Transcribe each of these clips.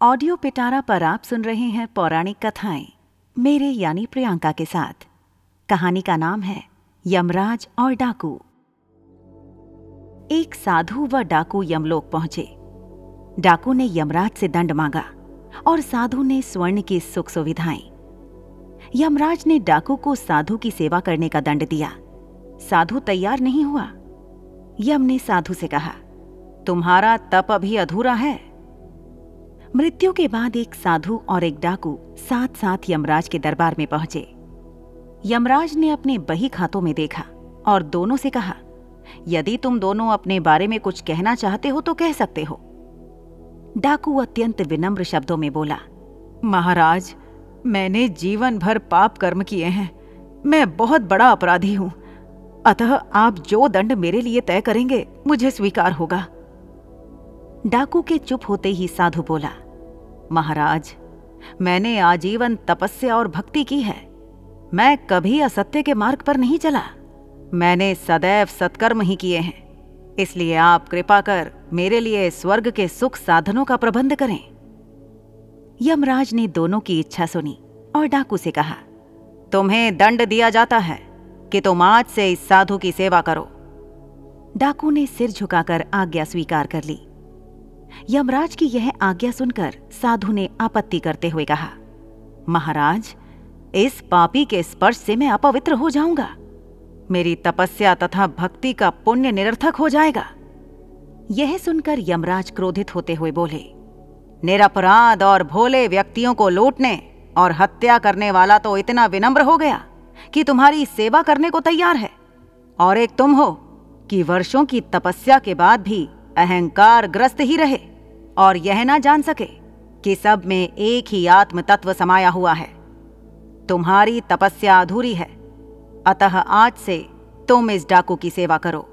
Audio पिटारा पर आप सुन रहे हैं पौराणिक कथाएँ, मेरे यानी प्रियंका के साथ। कहानी का नाम है यमराज और डाकू। एक साधु व डाकू यमलोक पहुँचे। डाकू ने यमराज से दंड मांगा और साधु ने स्वर्ण की सुख सुविधाएँ। यमराज ने डाकू को साधु की सेवा करने का दंड दिया। साधु तैयार नहीं हुआ। यम ने साधु से कहा, तुम्हारा तप अभी अधूरा है। मृत्यु के बाद एक साधु और एक डाकू साथ साथ यमराज के दरबार में पहुँचे। यमराज ने अपने बही खातों में देखा और दोनों से कहा, यदि तुम दोनों अपने बारे में कुछ कहना चाहते हो तो कह सकते हो। डाकू अत्यंत विनम्र शब्दों में बोला, महाराज, मैंने जीवन भर पाप कर्म किए हैं। मैं बहुत बड़ा अपराधी हूँ। अतः आप जो दंड मेरे लिए तय करेंगे, मुझे स्वीकार होगा। डाकू के चुप होते ही साधु बोला, महाराज, मैंने आजीवन तपस्या और भक्ति की है। मैं कभी असत्य के मार्ग पर नहीं चला। मैंने सदैव सत्कर्म ही किए हैं। इसलिए आप कृपा कर मेरे लिए स्वर्ग के सुख साधनों का प्रबंध करें। यमराज ने दोनों की इच्छा सुनी और डाकू से कहा, तुम्हें दंड दिया जाता है कि तुम आज से इस साधु की सेवा करो। डाकू ने सिर झुकाकर आज्ञा स्वीकार कर ली। यमराज की यह आज्ञा सुनकर साधु ने आपत्ति करते हुए कहा, महाराज, इस पापी के स्पर्श से मैं अपवित्र हो जाऊँगा। मेरी तपस्या तथा भक्ति का पुण्य निरर्थक हो जाएगा। यह सुनकर यमराज क्रोधित होते हुए बोले, निरपराध और भोले व्यक्तियों को लूटने और हत्या करने वाला तो इतना विनम्र हो गया कि तुम्हारी सेवा करने को तैयार है। और एक तुम हो कि वर्षों की तपस्या के बाद भी अहंकार ग्रस्त ही रहे और यह ना जान सके कि सब में एक ही आत्म तत्व समाया हुआ है। तुम्हारी तपस्या अधूरी है। अतः आज से तुम इस डाकू की सेवा करो।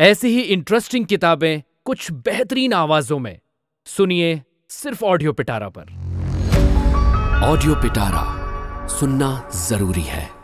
ऐसी ही इंटरेस्टिंग किताबें कुछ बेहतरीन आवाजों में। सुनिए सिर्फ़ ऑडियो पिटारा पर। ऑडियो पिटारा सुनना ज़रूरी है।